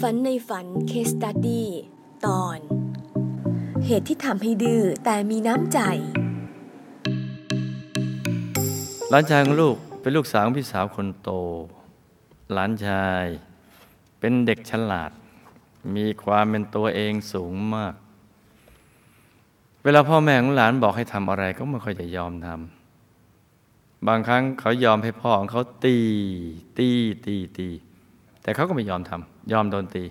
ฝันในฝันเคสตัดดี้ตอน เหตุที่ทำให้ดื้อแต่มีน้ำใจ หลานชายของลูกเป็นลูกสาวของพี่สาวคนโต หลานชายเป็นเด็กฉลาด มีความเป็นตัวเองสูงมาก เวลาพ่อแม่ของหลานบอกให้ทำอะไรก็ไม่ค่อยจะยอมทำบางครั้งเขายอมให้พ่อของเขาตีตีตีตี แต่เขาก็ไม่ยอมทำยอมโดนตี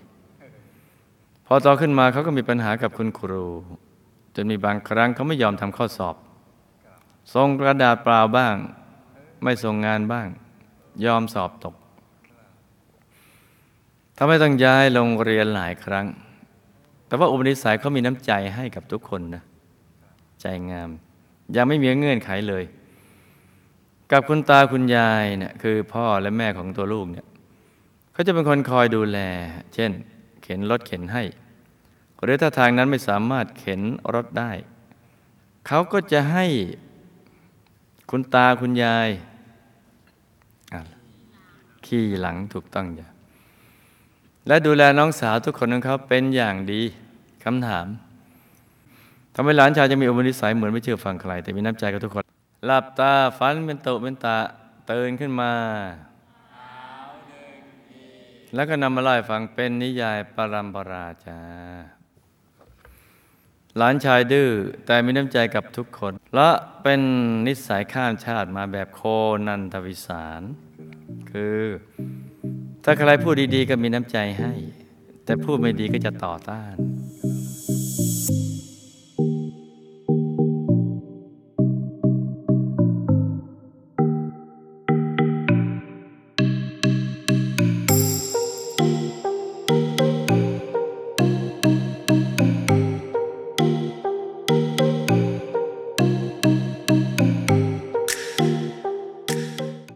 พอโตขึ้นมาเขาก็มีปัญหากับคุณครู จนมีบางครั้งเขาไม่ยอมทำข้อสอบส่งกระดาษเปล่าบ้าง ไม่ส่งงานบ้าง ยอมสอบตกทำให้ต้องย้ายโรงเรียนหลายครั้ง แต่ว่าอุปนิสัยเขามีน้ำใจให้กับทุกคนนะ ใจงาม ยังไม่มีเงื่อนไขเลย กับคุณตาคุณยายเนี่ยคือพ่อและแม่ของตัวลูกเนี่ย เขาจะเป็นคนคอยดูแล เช่น เข็นรถเข็นให้ หรือถ้าทางนั้นไม่สามารถเข็นรถได้ เขาก็จะให้คุณตาคุณยาย ขี่หลังถูกต้องอย่าและดูแลน้องสาวทุกคนของเขาเป็นอย่างดีคำถามทำให้หลานชายจะมีอุปนิสัยเหมือนไม่เชื่อฟังใคร แต่มีน้ำใจกับทุกคน หลับตาฝันเป็นโตเป็นตาตื่นขึ้นมา แล้วก็นำมาเล่าให้ฟังเป็นนิยายปรัมปราจา หลานชายดื้อแต่มีน้ำใจกับทุกคน และเป็นนิสัยข้ามชาติมาแบบโคนันทวิสาร คือ ถ้าใครพูดดีๆ ก็มีน้ำใจให้ แต่พูดไม่ดีก็จะต่อต้าน